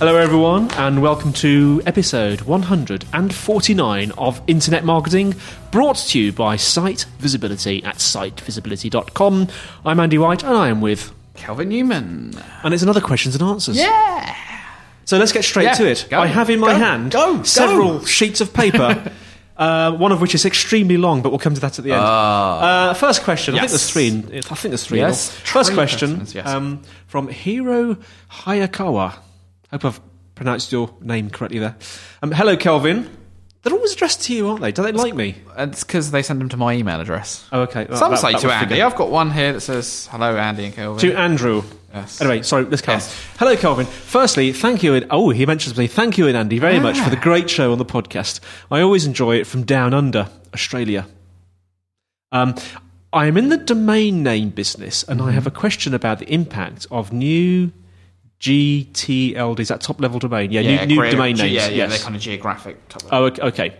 Hello, everyone, and welcome to episode 149 of Internet Marketing, brought to you by Site Visibility at sitevisibility.com. I'm Andy White, and I am with, Kelvin Newman. and it's another questions and answers. Yeah. So let's get straight Yeah, to it. go. I have in my Go, hand go, several sheets of paper, uh, one of which is extremely long, but we'll come to that at the end. uh, first question. I think there's three. In, I think there's three. Yes. First question yes. um, from Hiro Hayakawa. Hope I've pronounced your name correctly there. Um, hello, Kelvin. They're always addressed to you, aren't they? Do they like me? It's because they send them to my email address. Oh, okay. Well, Some that- say that to Andy. I've got one here that says, hello, Andy and Kelvin. To Andrew. Yes. Anyway, sorry, let's come. Yes. Hello, Kelvin. Firstly, thank you. And, oh, he mentions me. Thank you, and Andy, very much for the great show on the podcast. I always enjoy it from down under Australia. Um, I am in the domain name business, and I have a question about the impact of new GTLD. Is that top level domain? Yeah, yeah, new, new domain ge- names. Yeah, yeah, yes. they're kind of geographic. Type of- Oh, ok- okay.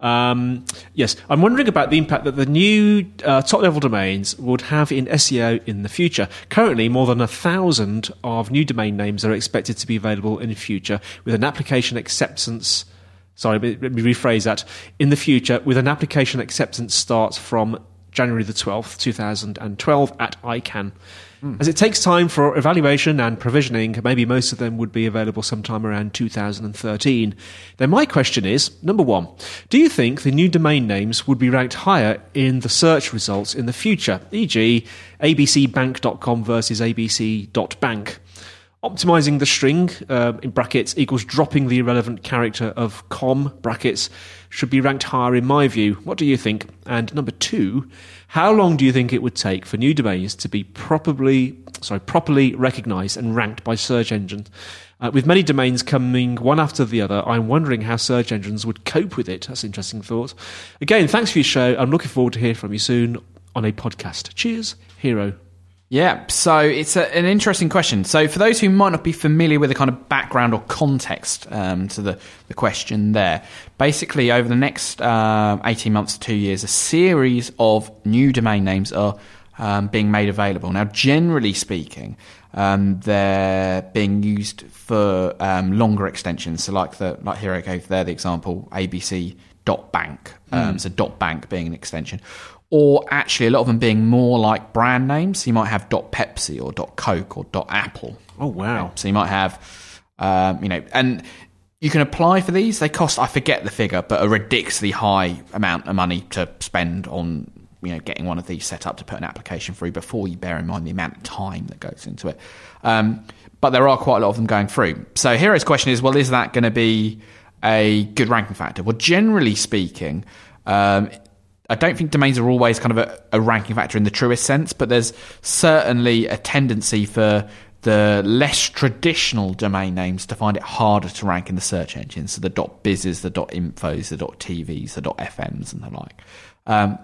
Um, yes, I'm wondering about the impact that the new uh, top level domains would have in SEO in the future. Currently, more than a thousand of new domain names are expected to be available in the future with an application acceptance. Sorry, let me rephrase that. In the future, with an application acceptance starts from January the 12th, 2012 at ICANN. As it takes time for evaluation and provisioning, maybe most of them would be available sometime around 2013. Then my question is, number one, do you think the new domain names would be ranked higher in the search results in the future, e.g. abcbank.com versus abc.bank? Optimizing the string um, in brackets equals dropping the irrelevant character of com brackets should be ranked higher in my view. What do you think? And number two, how long do you think it would take for new domains to be properly sorry properly recognized and ranked by search engines? Uh, with many domains coming one after the other, I'm wondering how search engines would cope with it. That's an interesting thought. Again, thanks for your show. I'm looking forward to hear from you soon on a podcast. Cheers, Hiro. Yeah, so it's a, an interesting question. So, for those who might not be familiar with the kind of background or context um, to the, the question there, basically, over the next uh, 18 months to two years, a series of new domain names are um, being made available. Now, generally speaking, um, they're being used for um, longer extensions. So, like the like Hiro gave there the example, ABC ABC.bank, um, so dot .bank being an extension or actually a lot of them being more like brand names. So you might have dot .Pepsi or dot .Coke or dot .Apple. Oh wow! So you might have, um, you know, and you can apply for these. They cost, I forget the figure, but a ridiculously high amount of money to spend on, you know, getting one of these set up to put an application through before you bear in mind the amount of time that goes into it. Um, but there are quite a lot of them going through. So Hiro's question is, well, is that going to be a good ranking factor? Well, generally speaking, um, I don't think domains are always kind of a, a, ranking factor in the truest sense, but there's certainly a tendency for the less traditional domain names to find it harder to rank in the search engines. So the .dot biz's, the .dot .infos, the .dot .tvs, the .dot .fms, and the like. Um,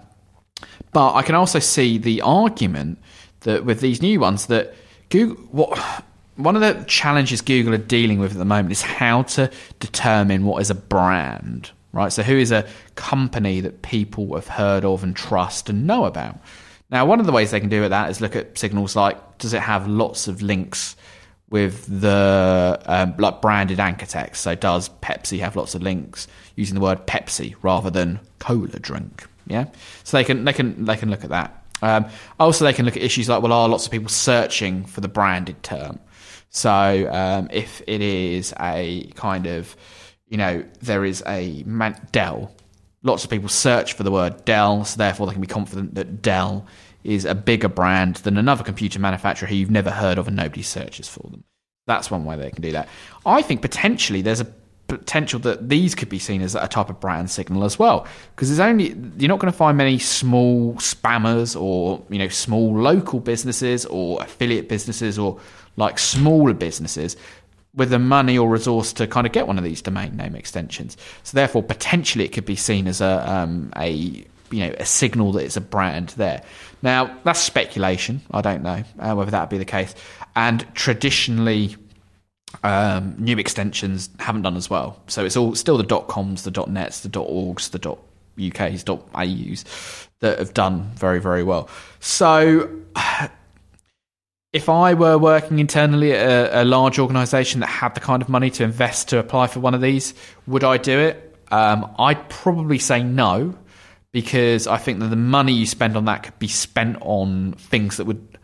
but I can also see the argument that with these new ones that Google, what one of the challenges Google are dealing with at the moment is how to determine what is a brand right? So, who is a company that people have heard of and trust and know about? Now, one of the ways they can do that is look at signals like does it have lots of links with the um, like branded anchor text? So does Pepsi have lots of links using the word Pepsi rather than cola drink? Yeah, so they can they can they can look at that. Um, also, they can look at issues like well, are lots of people searching for the branded term? So um, if it is a kind of you know there is a man- Dell lots of people search for the word Dell, so therefore they can be confident that Dell is a bigger brand than another computer manufacturer who you've never heard of and nobody searches for them. That's one way they can do that. I think potentially there's a potential that these could be seen as a type of brand signal as well because there's only you're not going to find many small spammers or you know small local businesses or affiliate businesses or like smaller businesses with the money or resource to kind of get one of these domain name extensions. So therefore, potentially, it could be seen as a um, a you know a signal that it's a brand there. Now that's speculation. I don't know uh, whether that would be the case. And traditionally, um, new extensions haven't done as well. So it's all still the dot coms, the dot nets, the dot orgs, the dot UKs, dot AUs that have done very very well. So if I were working internally at a, a large organisation that had the kind of money to invest to apply for one of these, would I do it? Um, I'd probably say no, because I think that the money you spend on that could be spent on things that would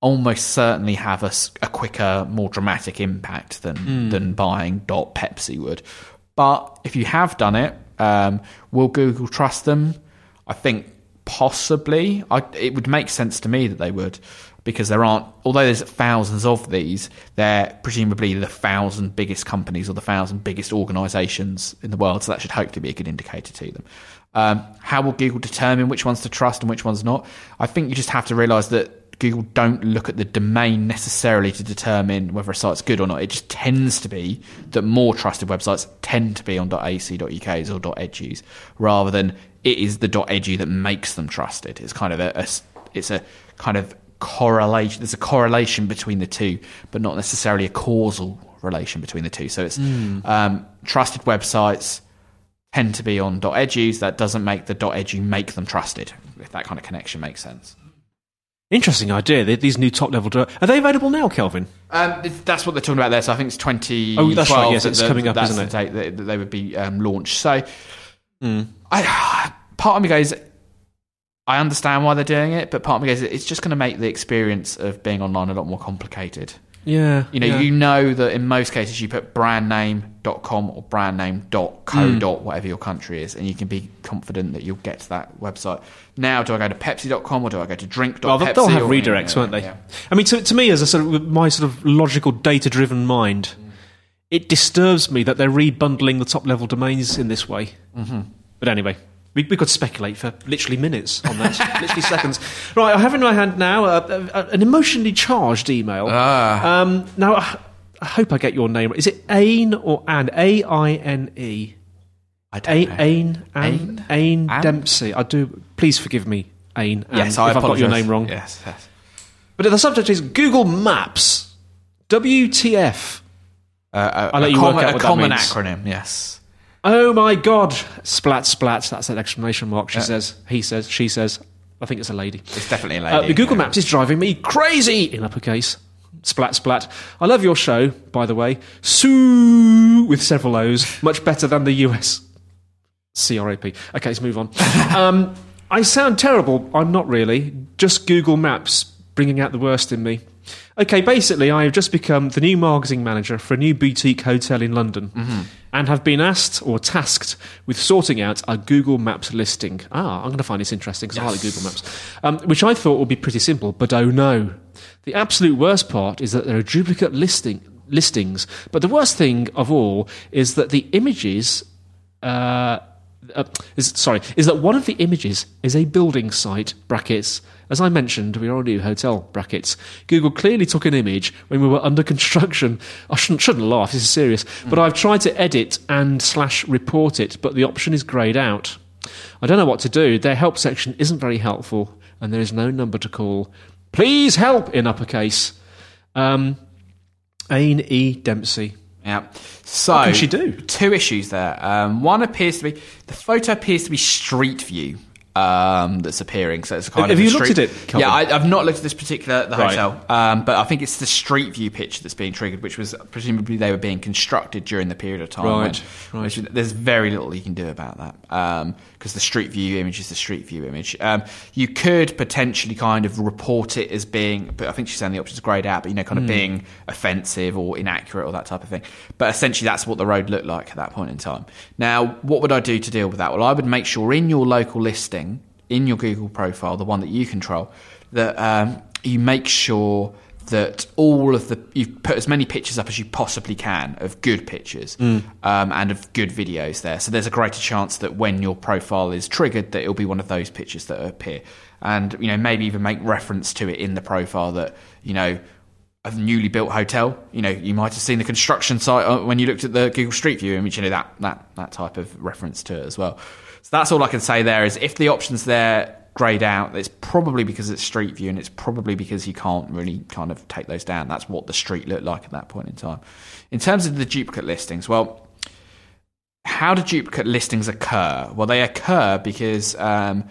almost certainly have a, a quicker, more dramatic impact than mm. than buying dot Pepsi would. But if you have done it, um, will Google trust them? I think possibly. I, it would make sense to me that they would because there aren't, although there's thousands of these, they're presumably the thousand biggest companies or the thousand biggest organisations in the world. So that should hopefully be a good indicator to them. Um, how will Google determine which ones to trust and which ones not? I think you just have to realise that Google don't look at the domain necessarily to determine whether a site's good or not. It just tends to be that more trusted websites tend to be on .ac.uk's or .edu's rather than it is the .edu that makes them trusted. It's kind of a, a it's a kind of correlation. There's a correlation between the two, but not necessarily a causal relation between the two. So it's mm. um, trusted websites tend to be on .edu's. That doesn't make the .edu make them trusted. If that kind of connection makes sense. Interesting idea. These new top level are they available now, Kelvin? Um, that's what they're talking about there. So I think it's twenty. Oh, that's right. Yes, it's the, coming up, that's isn't it? Date that they would be um, launched. So, mm. I part of me goes, I understand why they're doing it, but part of me goes, it's just going to make the experience of being online a lot more complicated. Yeah. You know, yeah. you know that in most cases you put brandname.com or brandname.co. Mm. whatever your country is, and you can be confident that you'll get to that website. Now, do I go to pepsi.com or do I go to drink.pepsi? Well, they'll have redirects, won't they? Yeah. I mean, to, to me, as a sort of my sort of logical data driven mind, mm. it disturbs me that they're rebundling the top level domains in this way. Mm-hmm. But anyway, we, we could speculate for literally minutes on that, literally seconds. Right, I have in my hand now a, a, an emotionally charged email. Ah. Um, now, I, I, hope I get your name. Is it Aine or Anne? A I N E. I don't know. Aine, Aine, Aine Dempsey. I do. Please forgive me, Aine. Yes, I if I've got your name wrong. Yes, yes. But the subject is Google Maps. WTF? Uh, a, I'll let you com- work out what a common that means. acronym. Yes. Oh my god! Splat, splat. That's an exclamation mark. She uh, says. He says. She says. I think it's a lady. It's definitely a lady. Uh, the Google yeah. Maps is driving me crazy. In uppercase. Splat, splat. I love your show, by the way. Sue with several O's. Much better than the US. C R A P. Okay, let's move on. um, I sound terrible. I'm not really. Just Google Maps bringing out the worst in me. Okay, basically, I have just become the new marketing manager for a new boutique hotel in London mm-hmm. And have been asked or tasked with sorting out a Google Maps listing. Ah, I'm going to find this interesting because yes. I like Google Maps, um, which I thought would be pretty simple, but oh no. The absolute worst part is that there are duplicate listing, listings, but the worst thing of all is that the images. Uh, uh, is, sorry, is that one of the images is a building site, brackets, as I mentioned, we are a new hotel, brackets. Google clearly took an image when we were under construction. I shouldn't, shouldn't laugh, this is serious. Mm. But I've tried to edit and slash report it, but the option is greyed out. I don't know what to do. Their help section isn't very helpful, and there is no number to call. Please help in uppercase. Um, Aine E. Dempsey. Yeah. So what can she do? Two issues there. Um, one appears to be the photo appears to be street view, um, that's appearing. So it's kind Have of a you looked at it? Yeah, I, I've not looked at this particular the Right. hotel, um, but I think it's the street view picture that's being triggered, which was presumably they were being constructed during the period of time. Right, when- right. which- there's very little you can do about that because the street view image is the street view image. Um, you could potentially kind of report it as being, but I think she's saying the option's greyed out, but you know, kind of being offensive or inaccurate or that type of thing. But essentially, that's what the road looked like at that point in time. Now, what would I do to deal with that? Well, I would make sure in your local listing, in your Google profile, the one that you control, that um, you make sure that all of the you've put as many pictures up as you possibly can of good pictures um, and of good videos there. So there's a greater chance that when your profile is triggered, that it'll be one of those pictures that appear, and you know maybe even make reference to it in the profile that you know a newly built hotel. You know, you might have seen the construction site uh, when you looked at the Google Street View image. You know that that that type of reference to it as well. That's all I can say there is if the options there grayed out, it's probably because it's Street View and it's probably because you can't really kind of take those down. That's what the street looked like at that point in time. In terms of the duplicate listings, well, how do duplicate listings occur? Well, they occur because um,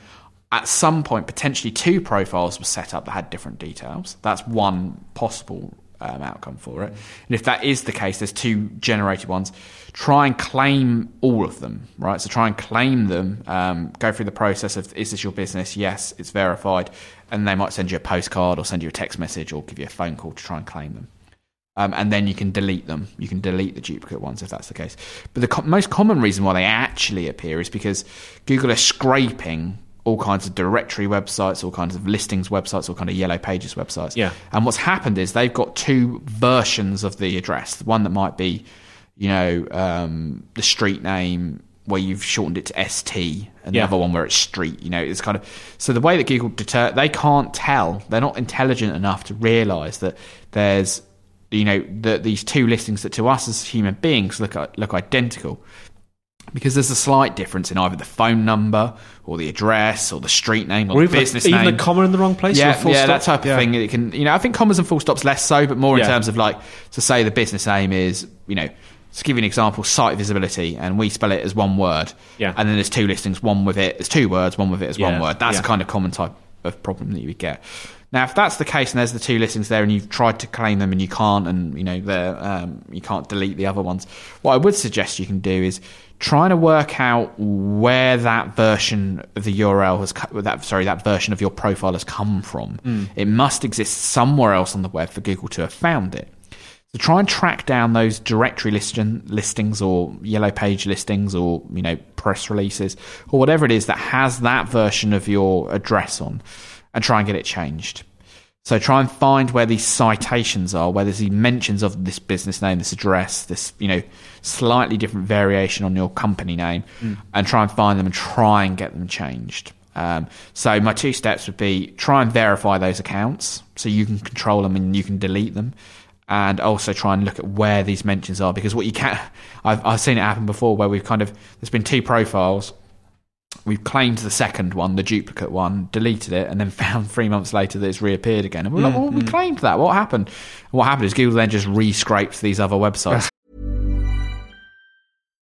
at some point, potentially two profiles were set up that had different details. That's one possible um, outcome for it. And if that is the case, there's two generated ones. Try and claim all of them, right? So try and claim them. Um, go through the process of is this your business? Yes, it's verified. And they might send you a postcard or send you a text message or give you a phone call to try and claim them um, and then you can delete them. You can delete the duplicate ones if that's the case. But the co- most common reason why they actually appear is because Google is scraping all kinds of directory websites, all kinds of listings websites, all kind of yellow pages websites. Yeah. And what's happened is they've got two versions of the address. The one that might be, you know, um, the street name where you've shortened it to ST, and Yeah. the other one where it's street. You know, it's kind of so the way that Google deter they can't tell. They're not intelligent enough to realise that there's you know that these two listings that to us as human beings look look identical because there's a slight difference in either the phone number or the address or the street name or, Or the even, business even name a comma in the wrong place. or yeah, yeah, stop. that type of Yeah. thing. It can, you know, I think commas and full stops less so, but more in Yeah. terms of like to say the business name is, you know, to give you an example, site visibility, and we spell it as one word. Yeah. And then there's two listings, one with it, there's two words, one with it as one word. That's yeah. a kind of common type of problem that you would get. Now, if that's the case, and there's the two listings there, and you've tried to claim them and you can't, and you know they're, um, you can't delete the other ones, what I would suggest you can do is trying to work out where that version of the URL has, that sorry, that version of your profile has come from. Hmm. It must exist somewhere else on the web for Google to have found it. So try and track down those directory listing, listings or yellow page listings or you know press releases or whatever it is that has that version of your address on, and try and get it changed. So try and find where these citations are, where there's the mentions of this business name, this address, this you know slightly different variation on your company name, and try and find them and try and get them changed. Um, so my two steps would be try and verify those accounts so you can control them and you can delete them, and also try and look at where these mentions are because what you can I've, I've seen it happen before where we've kind of there's been two profiles we've claimed the second one, the duplicate one, deleted it, and then found three months later that it's reappeared again. And we're like, well, we mm-hmm. claimed that. What happened? And what happened is Google then just re-scraped these other websites.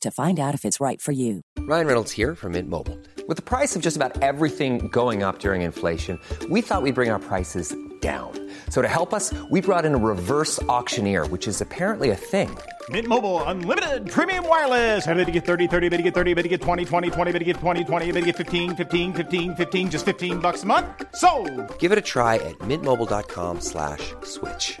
to find out if it's right for you. Ryan Reynolds here from Mint Mobile. With the price of just about everything going up during inflation, we thought we'd bring our prices down. So to help us, we brought in a reverse auctioneer, which is apparently a thing. Mint Mobile unlimited premium wireless. Ready to get 30, 30, bit to get 30, bit to get 20, 20, 20, bit to get 20, 20, bit to get 15, 15, 15, 15 just 15 bucks a month. So, Give it a try at mintmobile.com slash switch.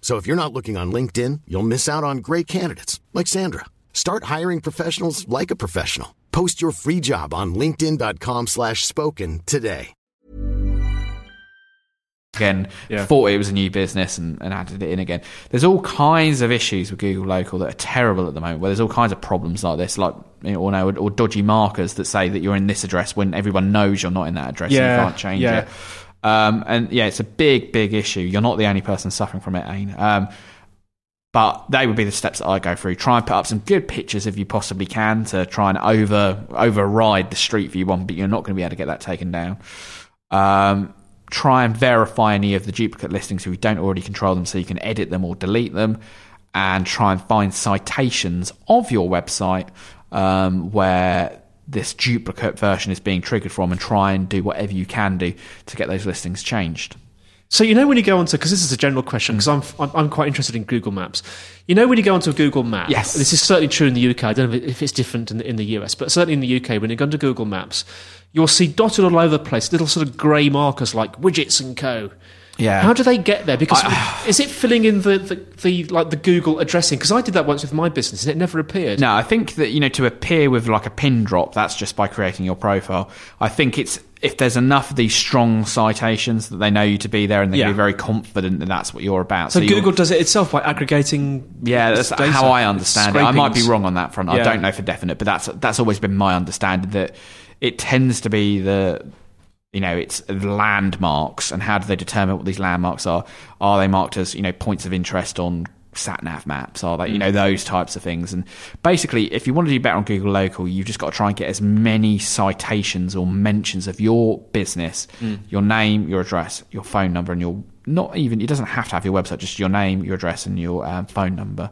So if you're not looking on LinkedIn, you'll miss out on great candidates like Sandra. Start hiring professionals like a professional. Post your free job on linkedin.com slash spoken today. again, Yeah. thought it was a new business and, and added it in again. There's all kinds of issues with Google Local that are terrible at the moment, where there's all kinds of problems like this, like you know, or, no, or dodgy markers that say that you're in this address when everyone knows you're not in that address Yeah, and you can't change yeah. it. Um, and yeah, it's a big, big issue. You're not the only person suffering from it, Ain. Um, but they would be the steps that I go through. Try and put up some good pictures if you possibly can to try and over override the Street View one, but you're not going to be able to get that taken down. Um, try and verify any of the duplicate listings if you don't already control them, so you can edit them or delete them, and try and find citations of your website um, where this duplicate version is being triggered from, and try and do whatever you can do to get those listings changed. So you know when you go onto because this is a general question because I'm, I'm I'm quite interested in Google Maps. You know when you go onto a Google Map. Yes. This is certainly true in the UK. I don't know if it's different in the, in the US, but certainly in the UK when you go into Google Maps, you'll see dotted all over the place little sort of grey markers like widgets and co. Yeah. How do they get there? Because is it filling in the, the, the like the Google addressing? Because I did that once with my business and it never appeared. No, I think that you know to appear with like a pin drop, that's just by creating your profile. I think it's if there's enough of these strong citations that they know you to be there and they Yeah. can be very confident that that's what you're about. So you're- Google does it itself by aggregating. Yeah, that's data, how I understand it. I might be wrong on that front. I don't know for definite, but that's that's always been my understanding that it tends to be the you know it's landmarks and how do they determine what these landmarks are? Are they marked as you know points of interest on sat nav maps? Are they you Mm. know those types of things? And basically, if you want to do better on Google Local, you've just got to try and get as many citations or mentions of your business, Mm. your name, your address, your phone number, and your not even it doesn't have to have your website, just your name, your address, and your um, phone number.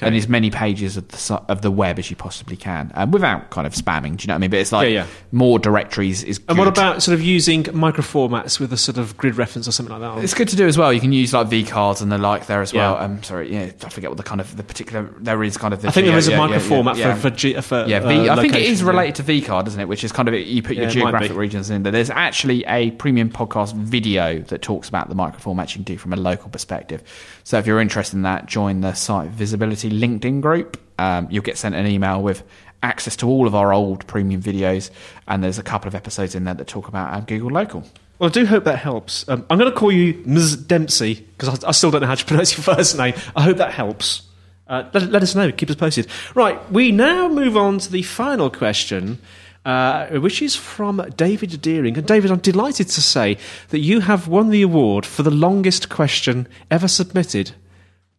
And as many pages of the of the web as you possibly can, um, without kind of spamming. Do you know what I mean? But it's like Yeah, yeah. more directories is. And what about sort of using micro formats with a sort of grid reference or something like that? It's good to do as well. You can use like V cards and the like there as well. Yeah. Um, sorry, yeah, I forget what the kind of the particular there is kind of. The I think there is a yeah, micro yeah, format yeah, for for, G, for yeah, uh, v, I think it is yeah. related to V card, isn't it? Which is kind of you put your Yeah, geographic regions in there. There's actually a premium podcast video that talks about the microformats you can do from a local perspective. So if you're interested in that, join the site visibility LinkedIn group. Um, you'll get sent an email with access to all of our old premium videos, and there's a couple of episodes in there that talk about um, Google Local. Well, I do hope that helps. Um, I'm going to call you Ms. Dempsey because I, I still don't know how to pronounce your first name. I hope that helps. Uh, let, let us know. Keep us posted. Right, we now move on to the final question, uh, which is from David Deering. And David, I'm delighted to say that you have won the award for the longest question ever submitted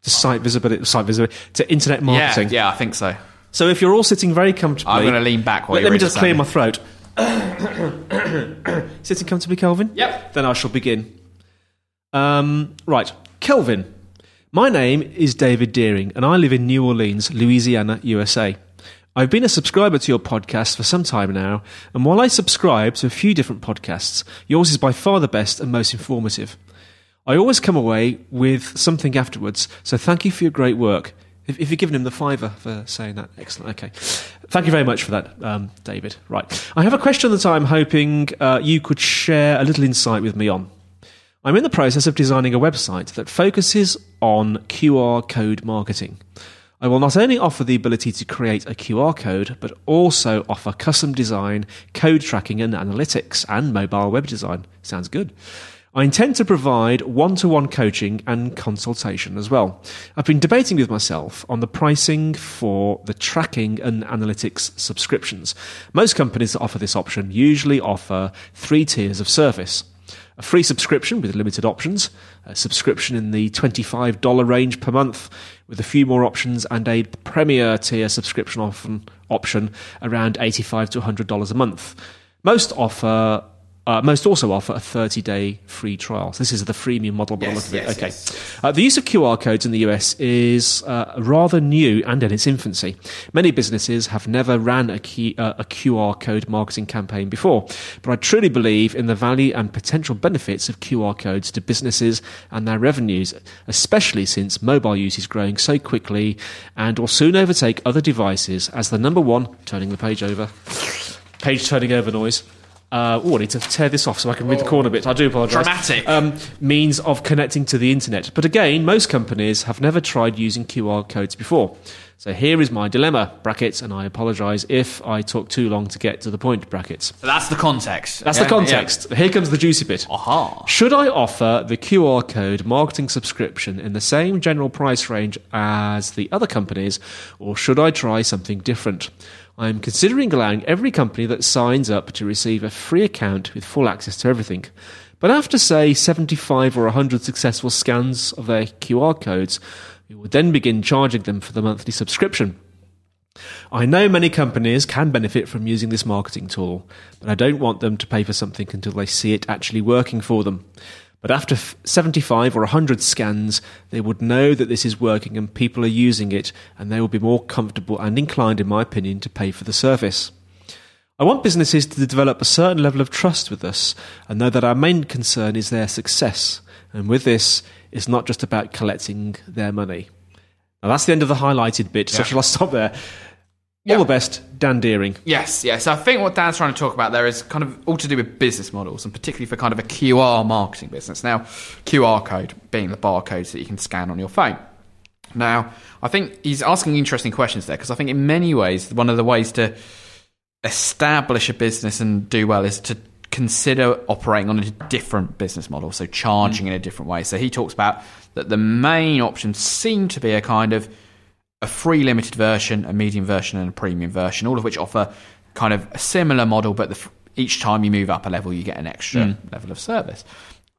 to site visibility, site visibility to internet marketing. Yeah, yeah, I think so. So if you're all sitting very comfortably, I'm going to lean back while let, let me just clear my throat. Sitting comfortably, Kelvin? Yep. Then I shall begin. Um, right. Kelvin, my name is David Deering, and I live in New Orleans, Louisiana, USA. I've been a subscriber to your podcast for some time now, and while I subscribe to a few different podcasts, yours is by far the best and most informative. I always come away with something afterwards, so thank you for your great work. If, if you're giving him the fiver for saying that, excellent. Okay. Thank you very much for that, um, David. Right. I have a question that I'm hoping uh, you could share a little insight with me on. I'm in the process of designing a website that focuses on QR code marketing. I will not only offer the ability to create a QR code, but also offer custom design, code tracking, and analytics, and mobile web design. Sounds good. I intend to provide one to one coaching and consultation as well. I've been debating with myself on the pricing for the tracking and analytics subscriptions. Most companies that offer this option usually offer three tiers of service. A free subscription with limited options, a subscription in the $25 range per month with a few more options, and a premier tier subscription option around 85 to $100 a month. Most offer uh, most also offer a 30 day free trial. So this is the freemium model. By Yes, the look of it. yes, okay. yes. Uh, the use of QR codes in the US is uh, rather new and in its infancy. Many businesses have never ran a, key, uh, a QR code marketing campaign before, but I truly believe in the value and potential benefits of QR codes to businesses and their revenues, especially since mobile use is growing so quickly and will soon overtake other devices as the number one, turning the page over, page turning over noise. Uh, oh, I need to tear this off so I can read the corner bit. I do apologise. Dramatic. Um, means of connecting to the internet. But again, most companies have never tried using QR codes before. So here is my dilemma, brackets, and I apologise if I took too long to get to the point, brackets. So that's the context. That's Yeah, the context. Here comes the juicy bit. Aha. Should I offer the QR code marketing subscription in the same general price range as the other companies, or should I try something different? I am considering allowing every company that signs up to receive a free account with full access to everything. But after, say, 75 or 100 successful scans of their QR codes, we would then begin charging them for the monthly subscription. I know many companies can benefit from using this marketing tool, but I don't want them to pay for something until they see it actually working for them. But after 75 or 100 scans, they would know that this is working and people are using it, and they will be more comfortable and inclined, in my opinion, to pay for the service. I want businesses to develop a certain level of trust with us and know that our main concern is their success. And with this, it's not just about collecting their money. Now, that's the end of the highlighted bit, so Yeah. shall I stop there? Yeah. All the best, Dan Deering. Yes, yes. I think what Dan's trying to talk about there is kind of all to do with business models, and particularly for kind of a QR marketing business. Now, QR code being the barcodes that you can scan on your phone. Now, I think he's asking interesting questions there because I think in many ways one of the ways to establish a business and do well is to consider operating on a different business model, so charging mm. in a different way. So he talks about that the main options seem to be a kind of a free limited version, a medium version, and a premium version, all of which offer kind of a similar model, but the, each time you move up a level, you get an extra hmm. level of service.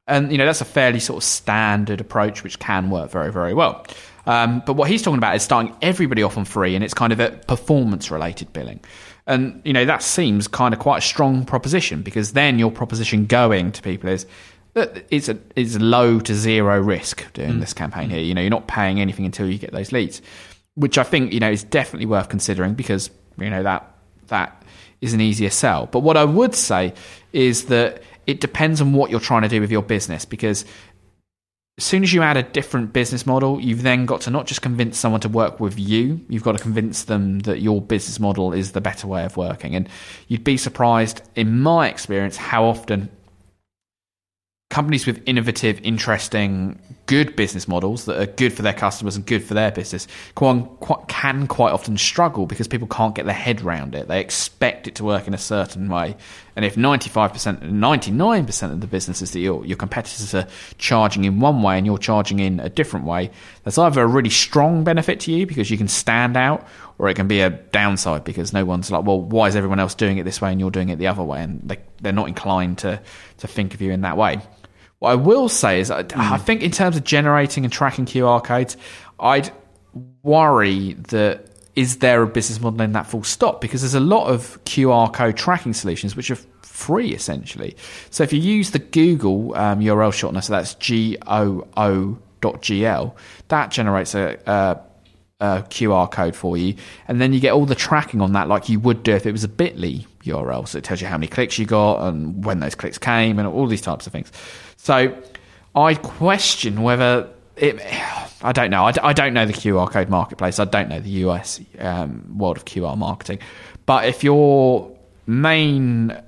And you know that's a fairly sort of standard approach, which can work very, very well. Um, but what he's talking about is starting everybody off on free, and it's kind of a performance-related billing. And you know that seems kind of quite a strong proposition because then your proposition going to people is that it's a it's low to zero risk doing hmm. this campaign hmm. here. You know, you're not paying anything until you get those leads, which I think you know is definitely worth considering because you know that that is an easier sell. But what I would say is that it depends on what you're trying to do with your business because as soon as you add a different business model, you've then got to not just convince someone to work with you, you've got to convince them that your business model is the better way of working. And you'd be surprised, in my experience, how often companies with innovative, interesting, good business models that are good for their customers and good for their business can quite, often struggle because people can't get their head around it. They expect it to work in a certain way. And if 95%, 99% of the businesses that your, your competitors are charging in one way and you're charging in a different way, that's either a really strong benefit to you because you can stand out or it can be a downside because no one's like, well, why is everyone else doing it this way and you're doing it the other way? And they, they're not inclined to, to think of you in that way. What I will say is, I, I think in terms of generating and tracking QR codes, I'd worry that is there a business model in that full stop? Because there's a lot of QR code tracking solutions which are free essentially. So if you use the Google um, URL shortener, so that's G O O dot GL, that generates a, a, a QR code for you, and then you get all the tracking on that like you would do if it was a Bitly URL. So it tells you how many clicks you got and when those clicks came and all these types of things. So I question whether it. I don't know. I don't know the QR code marketplace. I don't know the US um, world of QR marketing. But if your main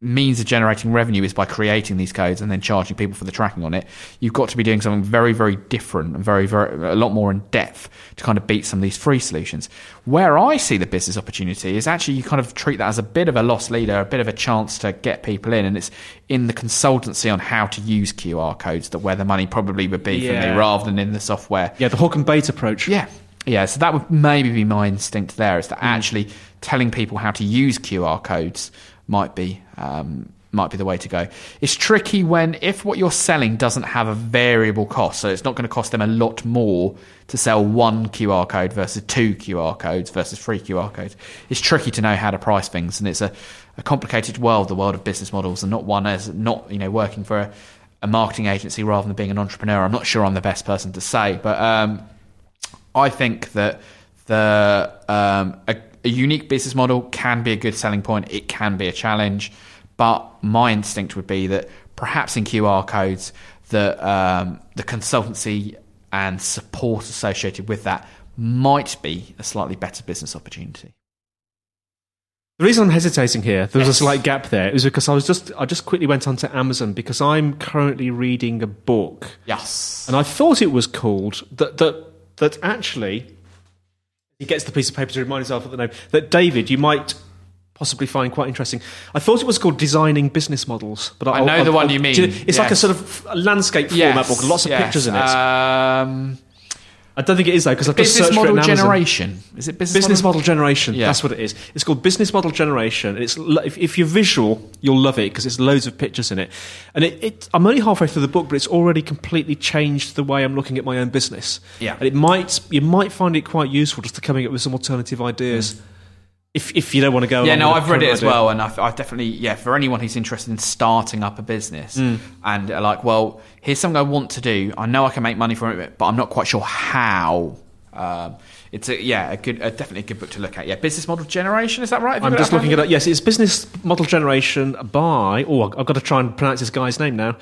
means of generating revenue is by creating these codes and then charging people for the tracking on it, you've got to be doing something very, very different and very, very a lot more in depth to kind of beat some of these free solutions. Where I see the business opportunity is actually you kind of treat that as a bit of a loss leader, a bit of a chance to get people in, and it's in the consultancy on how to use QR codes that where the money probably would be for me rather than in the software. Yeah, the hook and bait approach. Yeah. Yeah, so that would maybe be my instinct there is that hmm. actually telling people how to use QR codes might be um, might be the way to go. It's tricky when if what you're selling doesn't have a variable cost, so it's not going to cost them a lot more to sell one QR code versus two QR codes versus three QR codes. It's tricky to know how to price things, and it's a, a complicated world, the world of business models, and not one as not you know working for a, a marketing agency rather than being an entrepreneur. I'm not sure I'm the best person to say, but um, I think that the um, a, a unique business model can be a good selling point. It can be a challenge. But my instinct would be that perhaps in QR codes, the um, the consultancy and support associated with that might be a slightly better business opportunity. The reason I'm hesitating here, there was Yes. a slight gap there, is because I was just I just quickly went onto Amazon because I'm currently reading a book, Yes. and I thought it was called that that that actually he gets the piece of paper to remind himself of the name that David you might possibly find quite interesting. I thought it was called Designing Business Models, but I know the one you do mean, it's like a sort of landscape format book, lots of yes. pictures in it. Um, I don't think it is though because I've just business searched for it model on Amazon. generation. Is it business, Business model generation. Yeah. That's what it is. It's called business model generation. And it's lo- if, if you're visual, you'll love it because it's loads of pictures in it. And it, it, I'm only halfway through the book, but it's already completely changed the way I'm looking at my own business. Yeah. And it might you might find it quite useful just to coming up with some alternative ideas. Mm. If if you don't want to go. Yeah, no, I've read it as idea. well, and I've, I've definitely, yeah, for anyone who's interested in starting up a business Mm. and uh, like, well, here's something I want to do. I know I can make money from it, but I'm not quite sure how. Um, it's a yeah, a good, a, definitely a good book to look at. Yeah, business model generation. Is that right? I'm just looking Andy? it up. Yes, it's business model generation by. Oh, I've got to try and pronounce this guy's name now.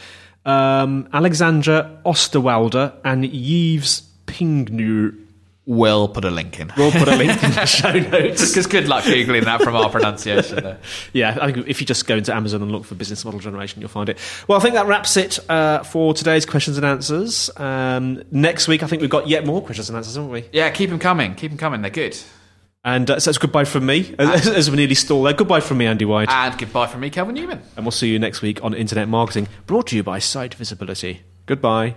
Um, Alexander Osterwalder and Yves Pingnu. We'll put a link in. We'll put a link in the show notes. Because good luck googling that from our pronunciation. There. Yeah, I think if you just go into Amazon and look for business model generation, you'll find it. Well, I think that wraps it uh, for today's questions and answers. Um, next week, I think we've got yet more questions and answers, haven't we? Yeah, keep them coming. Keep them coming. They're good. And uh, so it's goodbye from me, as, as we nearly stall there. Goodbye from me, Andy White. And goodbye from me, Kelvin Newman. and we'll see you next week on Internet Marketing, brought to you by Site Visibility. Goodbye.